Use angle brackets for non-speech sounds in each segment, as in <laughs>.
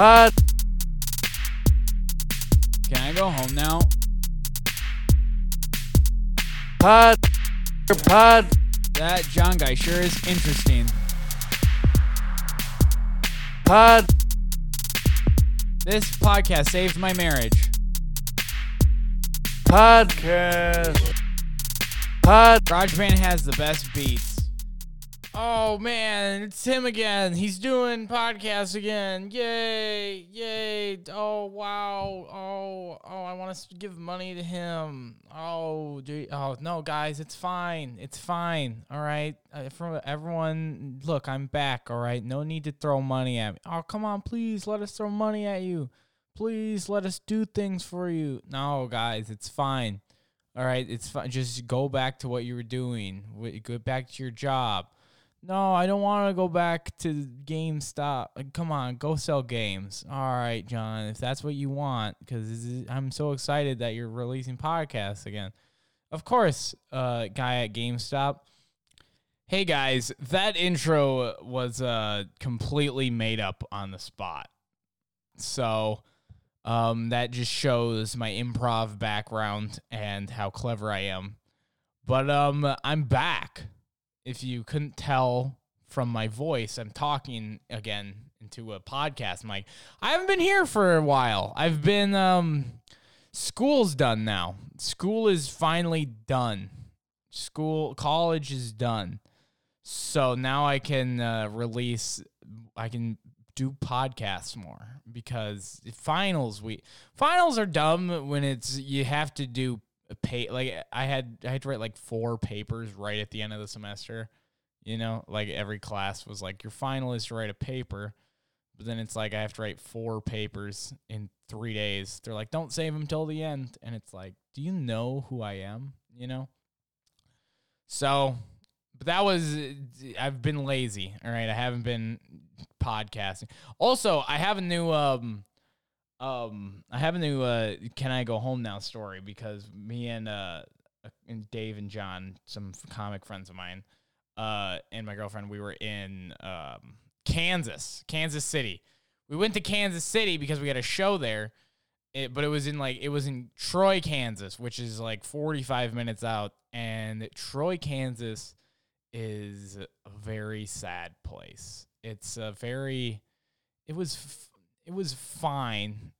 Pod. Can I go home now? Pod. Pod. That John guy sure is interesting. Pod. This podcast saved my marriage. Podcast. Pod. GarageBand has the best beats. Oh man, it's him again. He's doing podcasts again. Yay, yay. Oh wow. Oh, oh, I want to give money to him. Oh, do oh no, guys, it's fine. It's fine. All right. Uh, for everyone, look, I'm back, all right? No need to throw money at me. Oh, come on, please let us throw money at you. Please let us do things for you. No, guys, it's fine. All right, it's fine. Just go back to what you were doing. Go back to your job. No, I don't want to go back to GameStop. Like, Come on, go sell games. All right, John, if that's what you want, because I'm so excited that you're releasing podcasts again. Of course, uh, guy at GameStop. Hey guys, that intro was uh completely made up on the spot. So, um, that just shows my improv background and how clever I am. But um, I'm back. If you couldn't tell from my voice, I'm talking again into a podcast mic. I haven't been here for a while. I've been um, school's done now. School is finally done. School, college is done. So now I can uh, release. I can do podcasts more because finals we finals are dumb when it's you have to do pay like I had I had to write like four papers right at the end of the semester. You know, like every class was like your final is to write a paper, but then it's like I have to write four papers in three days. They're like, don't save them till the end, and it's like, do you know who I am? You know. So, but that was I've been lazy. All right, I haven't been podcasting. Also, I have a new um um I have a new uh can I go home now story because me and uh and Dave and John, some comic friends of mine, uh and my girlfriend, we were in um Kansas, Kansas City. We went to Kansas City because we had a show there. It, but it was in like it was in Troy, Kansas, which is like 45 minutes out and Troy, Kansas is a very sad place. It's a very it was it was fine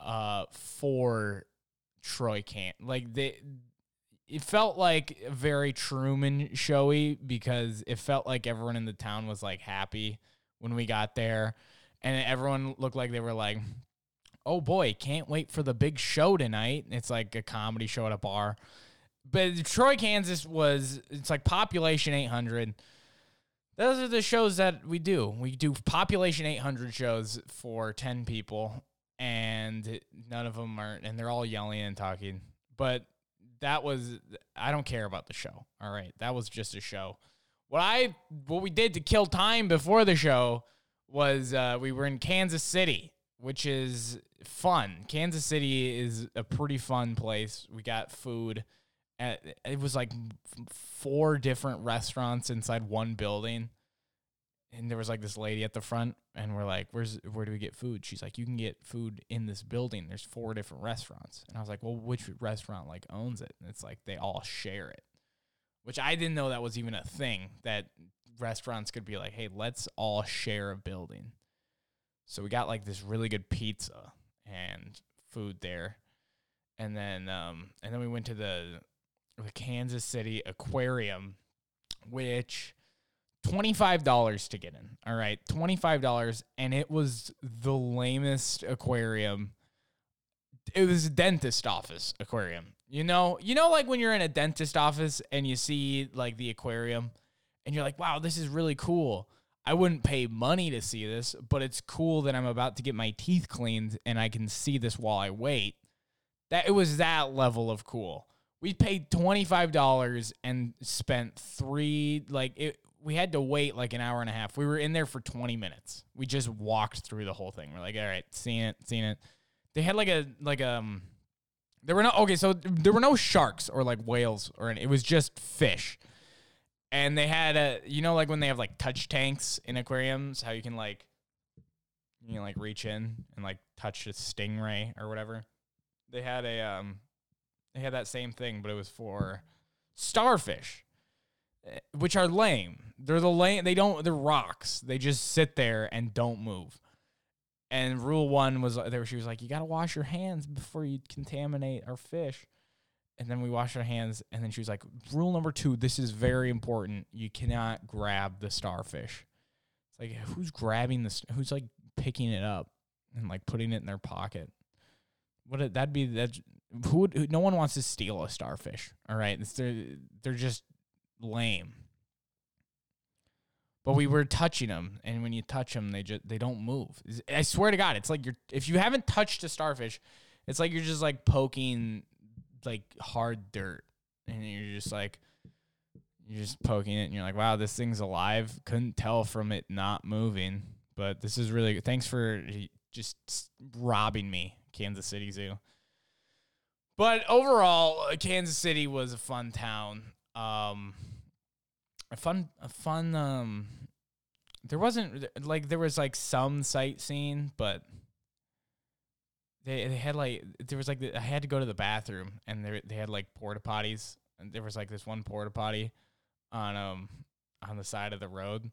uh for Troy can like they it felt like very Truman showy because it felt like everyone in the town was like happy when we got there. And everyone looked like they were like oh boy can't wait for the big show tonight. It's like a comedy show at a bar. But Troy Kansas was it's like population 800 those are the shows that we do. We do population 800 shows for 10 people, and none of them are, and they're all yelling and talking. But that was, I don't care about the show. All right. That was just a show. What I, what we did to kill time before the show was uh, we were in Kansas City, which is fun. Kansas City is a pretty fun place. We got food at, it was like four different restaurants inside one building. And there was like this lady at the front and we're like where's where do we get food? She's like you can get food in this building. There's four different restaurants. And i was like well which restaurant like owns it? And it's like they all share it. Which i didn't know that was even a thing that restaurants could be like hey let's all share a building. So we got like this really good pizza and food there. And then um and then we went to the the Kansas City Aquarium, which twenty five dollars to get in. All right, twenty five dollars, and it was the lamest aquarium. It was a dentist office aquarium. You know, you know, like when you're in a dentist office and you see like the aquarium, and you're like, "Wow, this is really cool." I wouldn't pay money to see this, but it's cool that I'm about to get my teeth cleaned and I can see this while I wait. That it was that level of cool. We paid twenty five dollars and spent three like it. We had to wait like an hour and a half. We were in there for twenty minutes. We just walked through the whole thing. We're like, all right, seen it, seen it. They had like a like um. There were no okay, so there were no sharks or like whales or any, it was just fish, and they had a you know like when they have like touch tanks in aquariums, how you can like You can like reach in and like touch a stingray or whatever. They had a um, they had that same thing, but it was for starfish, eh, which are lame. They're the lame. They don't. They're rocks. They just sit there and don't move. And rule one was there. She was like, "You got to wash your hands before you contaminate our fish." And then we washed our hands, and then she was like, "Rule number two: This is very important. You cannot grab the starfish." It's like who's grabbing this? Who's like picking it up and like putting it in their pocket? What it, that'd be that? Who would? No one wants to steal a starfish. All right, they're they're just lame. But we were touching them, and when you touch them, they just they don't move. I swear to God, it's like you're if you haven't touched a starfish, it's like you're just like poking like hard dirt, and you're just like you're just poking it, and you're like, wow, this thing's alive. Couldn't tell from it not moving, but this is really good. Thanks for just robbing me, Kansas City Zoo. But overall, Kansas City was a fun town. Um, a fun, a fun. Um, there wasn't like there was like some sightseeing, but they they had like there was like the, I had to go to the bathroom, and they they had like porta potties, and there was like this one porta potty on um on the side of the road.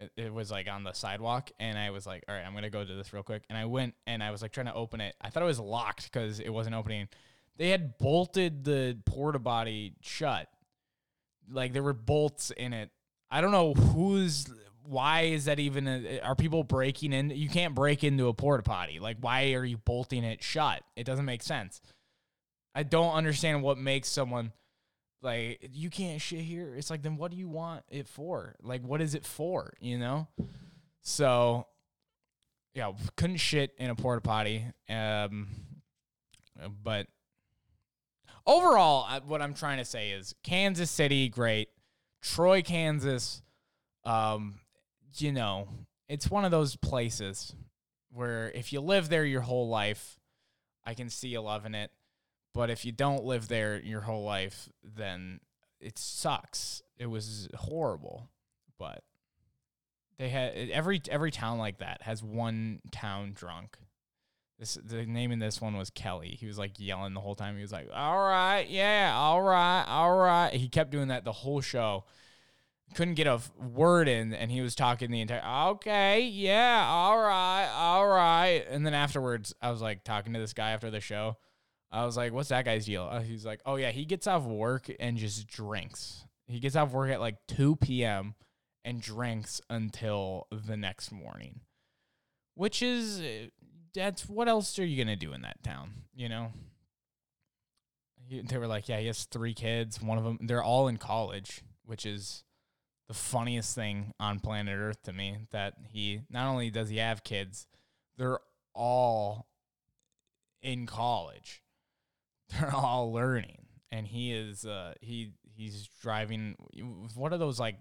It, it was like on the sidewalk, and I was like, all right, I'm gonna go to this real quick, and I went and I was like trying to open it. I thought it was locked because it wasn't opening. They had bolted the porta potty shut. Like there were bolts in it. I don't know who's why is that even a, are people breaking in you can't break into a porta potty. Like why are you bolting it shut? It doesn't make sense. I don't understand what makes someone like you can't shit here. It's like then what do you want it for? Like what is it for you know? So yeah couldn't shit in a porta potty um but overall, what I'm trying to say is Kansas City, great. Troy, Kansas, um, you know, it's one of those places where if you live there your whole life, I can see you loving it. But if you don't live there your whole life, then it sucks. It was horrible. But they had every every town like that has one town drunk this the name in this one was Kelly. He was like yelling the whole time. He was like, "All right, yeah, all right, all right." He kept doing that the whole show. Couldn't get a word in, and he was talking the entire. Okay, yeah, all right, all right. And then afterwards, I was like talking to this guy after the show. I was like, "What's that guy's deal?" Uh, he's like, "Oh yeah, he gets off work and just drinks. He gets off work at like 2 p.m. and drinks until the next morning." Which is that's what else are you gonna do in that town? You know. they were like, yeah, he has three kids. One of them, they're all in college, which is the funniest thing on planet Earth to me. That he not only does he have kids, they're all in college. <laughs> They're all learning, and he is uh, he he's driving. What are those like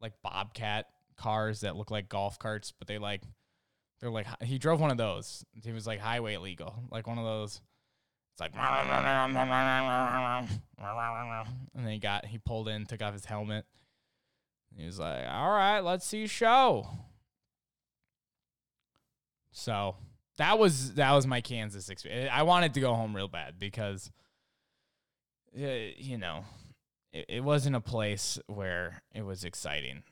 like Bobcat cars that look like golf carts, but they like they're like he drove one of those. He was like highway legal, like one of those. It's like, <laughs> and then he got he pulled in, took off his helmet. He was like, "All right, let's see show." So that was that was my Kansas experience. I wanted to go home real bad because, you know, it, it wasn't a place where it was exciting.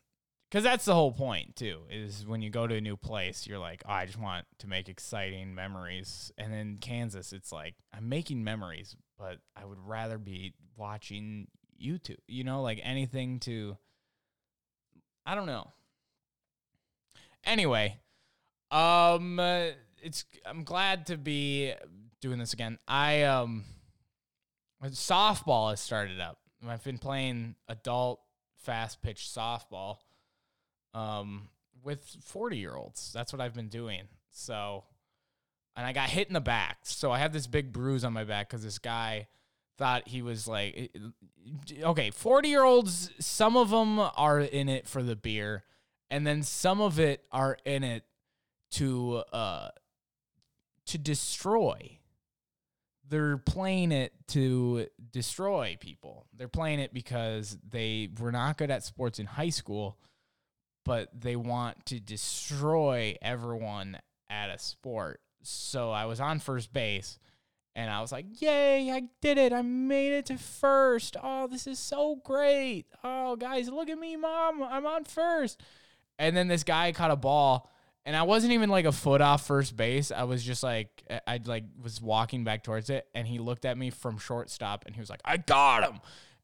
Because that's the whole point too. Is when you go to a new place, you're like, oh, I just want to make exciting memories. And in Kansas, it's like I'm making memories, but I would rather be watching YouTube. You know, like anything to. I don't know. Anyway, um, uh, it's I'm glad to be doing this again. I um, softball has started up. I've been playing adult fast pitch softball um, with 40 year olds. That's what I've been doing. So, and I got hit in the back. So I have this big bruise on my back because this guy thought he was like, okay, 40 year olds, some of them are in it for the beer, and then some of it are in it to, uh, to destroy. They're playing it to destroy people. They're playing it because they were not good at sports in high school but they want to destroy everyone at a sport. So I was on first base and I was like, Yay, I did it. I made it to first. Oh, this is so great. Oh, guys, look at me, mom. I'm on first. And then this guy caught a ball and I wasn't even like a foot off first base. I was just like I like was walking back towards it, and he looked at me from shortstop, and he was like, "I got him,"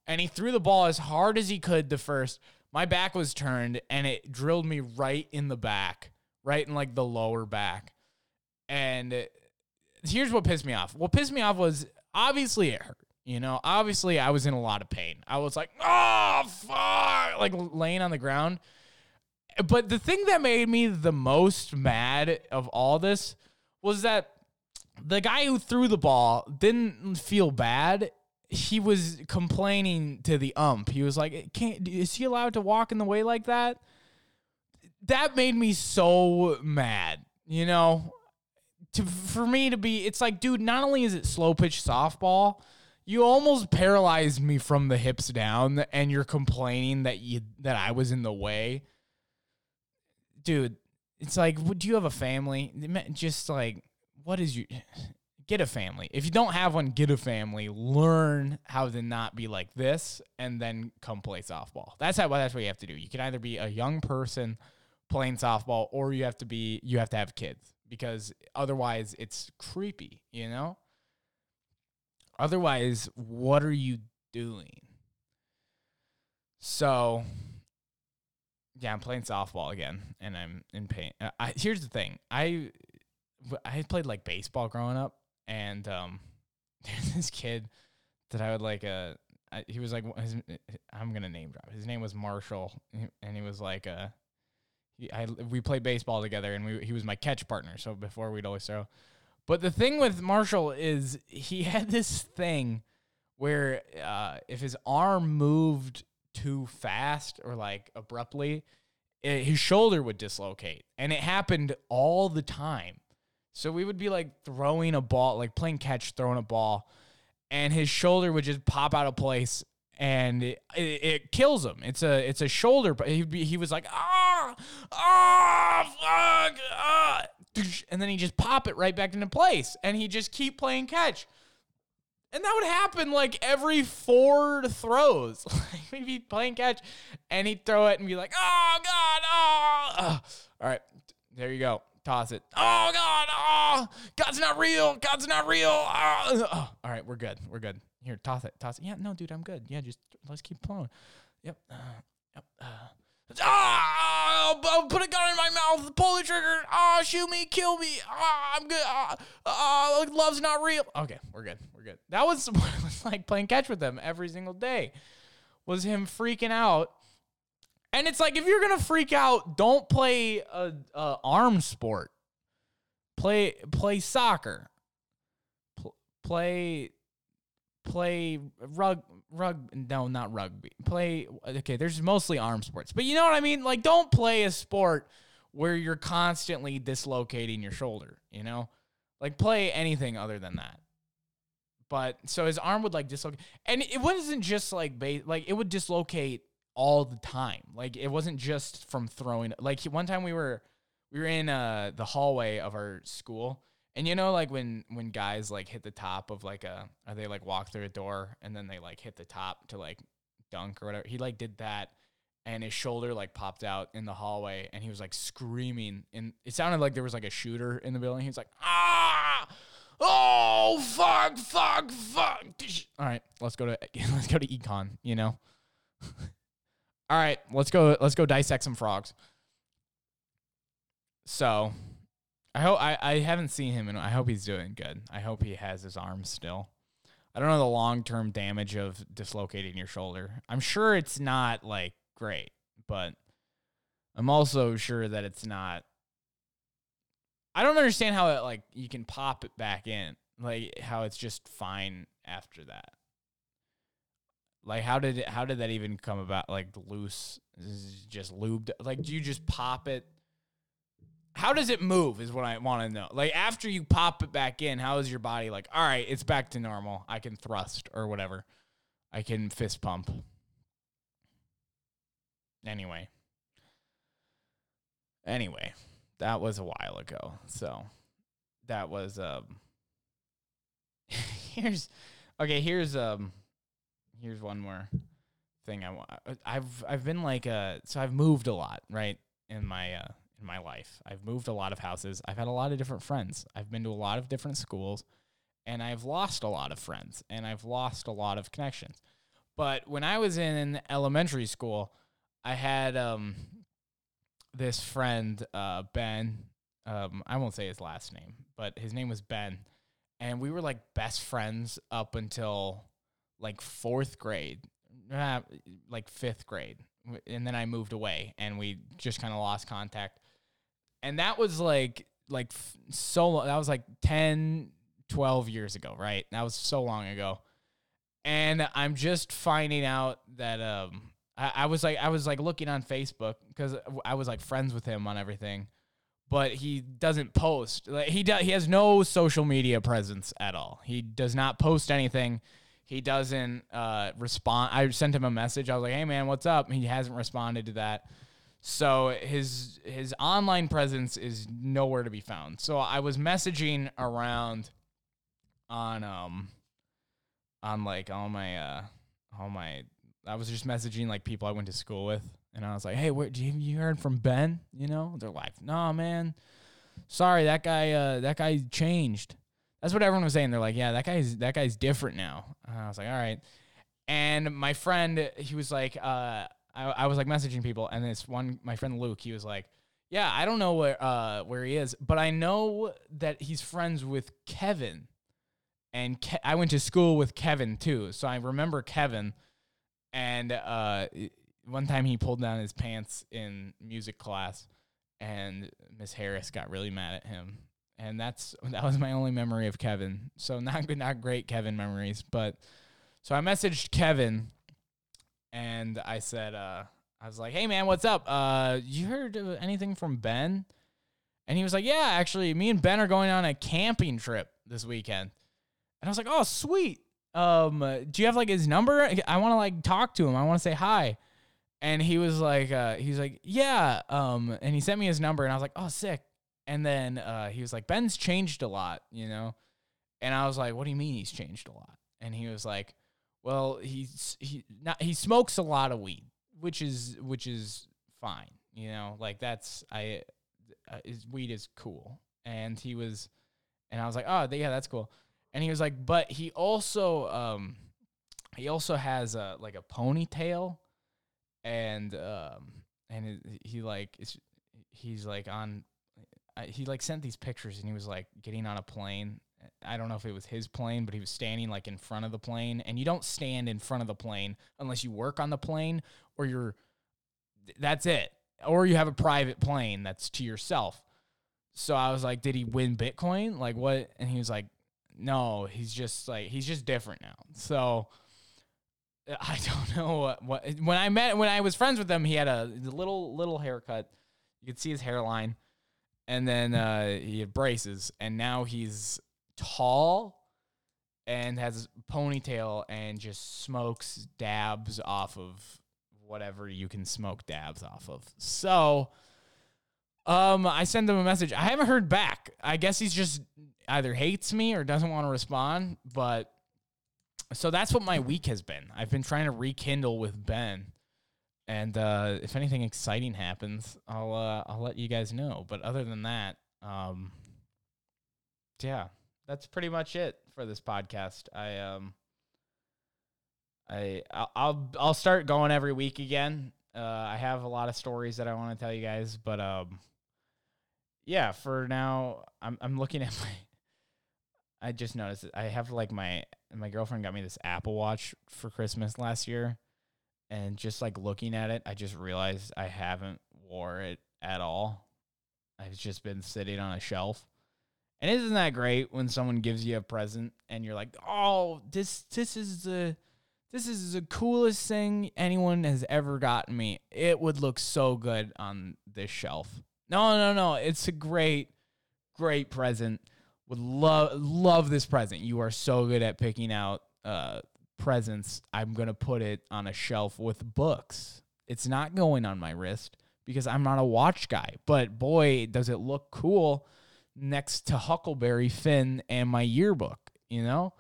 and he threw the ball as hard as he could the first. My back was turned, and it drilled me right in the back, right in like the lower back. And here's what pissed me off. What pissed me off was obviously it hurt. You know, obviously I was in a lot of pain. I was like, oh fuck, like laying on the ground but the thing that made me the most mad of all this was that the guy who threw the ball didn't feel bad. He was complaining to the ump. He was like, "Can't is he allowed to walk in the way like that?" That made me so mad. You know, to for me to be, it's like, dude. Not only is it slow pitch softball, you almost paralyzed me from the hips down, and you're complaining that you that I was in the way dude, it's like, do you have a family? Just like, what is you? Get a family. If you don't have one, get a family. Learn how to not be like this, and then come play softball. That's how. That's what you have to do. You can either be a young person playing softball, or you have to be. You have to have kids because otherwise, it's creepy. You know. Otherwise, what are you doing? So yeah, I'm playing softball again, and I'm in pain. I, here's the thing: I I played like baseball growing up, and um, <laughs> there's this kid that I would like. Uh, I, he was like, his, I'm gonna name drop. His name was Marshall, and he was like, uh, he, I we played baseball together, and we he was my catch partner. So before we'd always throw. But the thing with Marshall is he <laughs> had this thing where uh, if his arm moved too fast or like abruptly, it, his shoulder would dislocate. And it happened all the time. So we would be like throwing a ball, like playing catch, throwing a ball, and his shoulder would just pop out of place and it, it, it, kills him. It's a it's a shoulder, but he'd be, he was like ah ah fuck ah, and then he just pop it right back into place, and he just keep playing catch. And that would happen like every four throws. <laughs> Like we'd be playing catch and he'd throw it and be like, oh God, oh. All right, there you go. Toss it. Oh God, oh, God's not real. God's not real. Oh. oh. All right, we're good. We're good. Here, toss it. Toss it. Yeah, no, dude, I'm good. Yeah, just let's keep playing. Yep. Uh, yep. Uh. Ah, oh, put a gun in my mouth, pull the trigger. Ah, oh, shoot me, kill me. Ah, oh, I'm good. Ah, oh, love's not real. Okay, we're good. We're good. That was was <laughs> like playing catch with them every single day. Was him freaking out. And it's like if you're gonna freak out, don't play a, a arm sport. Play play soccer. Pl- play play rug rug no not rugby. Play okay there's mostly arm sports. But you know what i mean? Like don't play a sport where you're constantly dislocating your shoulder you know? Like play anything other than that. But so his arm would like dislocate and it wasn't just like ba- like it would dislocate all the time like it wasn't just from throwing like one time we were we were in uh the hallway of our school and you know, like when when guys like hit the top of like a, or they like walk through a door and then they like hit the top to like dunk or whatever. He like did that, and his shoulder like popped out in the hallway, and he was like screaming, and it sounded like there was like a shooter in the building. He was like, ah, oh fuck, fuck, fuck. All right, let's go to <laughs> let's go to econ. You know. <laughs> All right, let's go. Let's go dissect some frogs. So I hope I, I haven't seen him and I hope he's doing good. I hope he has his arm still. I don't know the long term damage of dislocating your shoulder. I'm sure it's not like great, but I'm also sure that it's not I don't understand how it like you can pop it back in. Like how it's just fine after that. Like how did it how did that even come about like loose just lubed like do you just pop it how does it move is what I want to know. Like after you pop it back in, how is your body like, all right, it's back to normal. I can thrust or whatever. I can fist pump. Anyway. Anyway, that was a while ago. So that was um <laughs> here's okay, here's um here's one more thing I want I've I've been like uh so I've moved a lot, right? In my uh in my life. I've moved a lot of houses. I've had a lot of different friends. I've been to a lot of different schools and I've lost a lot of friends and I've lost a lot of connections. But when I was in elementary school, I had um this friend uh Ben um I won't say his last name, but his name was Ben and we were like best friends up until like 4th grade. Uh, like 5th grade. And then I moved away and we just kind of lost contact. And that was like like so that was like 10 12 years ago, right? That was so long ago. And I'm just finding out that um I, I was like I was like looking on Facebook because I was like friends with him on everything, but he doesn't post. Like he does he has no social media presence at all. He does not post anything. He doesn't uh, respond. I sent him a message. I was like, "Hey man, what's up?" He hasn't responded to that. So his his online presence is nowhere to be found. So I was messaging around on um on like all my uh all my I was just messaging like people I went to school with, and I was like, "Hey, where do you, you heard from Ben? You know?" They're like, "No, man, sorry, that guy, uh, that guy changed." That's what everyone was saying. They're like, "Yeah, that guy's that guy's different now." And I was like, "All right." And my friend, he was like, uh, I, I was like messaging people, and this one, my friend Luke, he was like, "Yeah, I don't know where uh where he is, but I know that he's friends with Kevin." And Ke- I went to school with Kevin too, so I remember Kevin and uh, one time he pulled down his pants in music class, and Miss Harris got really mad at him. And that's <laughs> that was my only memory of Kevin. So <laughs> not not great Kevin memories. But so I messaged Kevin, and I said, uh, I was like, "Hey man, what's up? Uh, you heard anything from Ben?" And he was like, "Yeah, actually, me and Ben are going on a camping trip this weekend." And I was like, "Oh, sweet." um, do you have like his number? I want to like talk to him. I want to say hi. And he was like, uh, he's like, yeah. Um, and he sent me his number, and I was like, oh, sick. And then uh, he was like, Ben's changed a lot, you know. And I was like, what do you mean he's changed a lot? And he was like, well, he's he not he smokes a lot of weed, which is which is fine, you know. Like that's I, uh, his weed is cool. And he was, and I was like, oh, yeah, that's cool and he was like, but he also um he also has a like a ponytail, and um and it, he like it's, he's like on he like sent these pictures and he was like getting on a plane. I don't know if it was his plane, but he was standing like in front of the plane. And you don't stand in front of the plane unless you work on the plane or you're that's it. Or you have a private plane that's to yourself. So I was like, did he win Bitcoin? Like what? And he was like, no, he's just like he's just different now. So I <laughs> don't know what, what when I met when I was friends with him, he had a little little haircut. You could see his hairline, and then uh, he had braces, and now he's tall and has a ponytail and just smokes dabs off of whatever you can smoke dabs off of. So um I sent him a message. I haven't heard back. I guess he's just either hates me or doesn't want to respond. But so that's what my week has been. I've been trying to rekindle with Ben. And uh, if anything exciting happens, I'll uh, I'll let you guys know. But other than that, um, yeah, that's pretty much it for this podcast. I um, I I'll I'll start going every week again. Uh, I have a lot of stories that I want to tell you guys, but um, yeah, for now, I'm I'm looking at <laughs> my I just noticed I have like my my girlfriend got me this Apple Watch for Christmas last year, and just like looking at it, I just realized I haven't wore it at all. I've just been sitting on a shelf. And isn't that great when someone gives you a present and you're like, "Oh, this this is the this is the coolest thing anyone has ever gotten me. It would look so good on this shelf." No, no, no. It's a great great present would love love this present. You are so good at picking out uh, presents. I'm gonna put it on a shelf with books. It's not going on my wrist because I'm not a watch guy. But boy, does it look cool next to Huckleberry Finn and my yearbook, you know?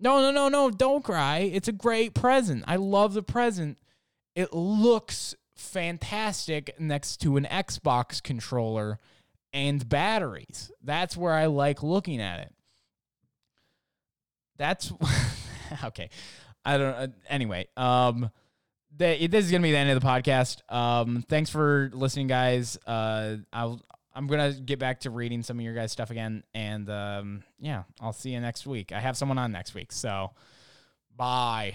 No, no, no, no, don't cry. It's a great present. I love the present. It looks fantastic next to an Xbox controller and batteries. That's where I like looking at it. That's <laughs> <laughs> okay. I don't. Uh, anyway, um, this is gonna be the end of the podcast. Um, thanks for listening, guys. Uh, I'll I'm gonna get back to reading some of your guys' stuff again, and um, yeah, I'll see you next week. I have someone on next week, so bye.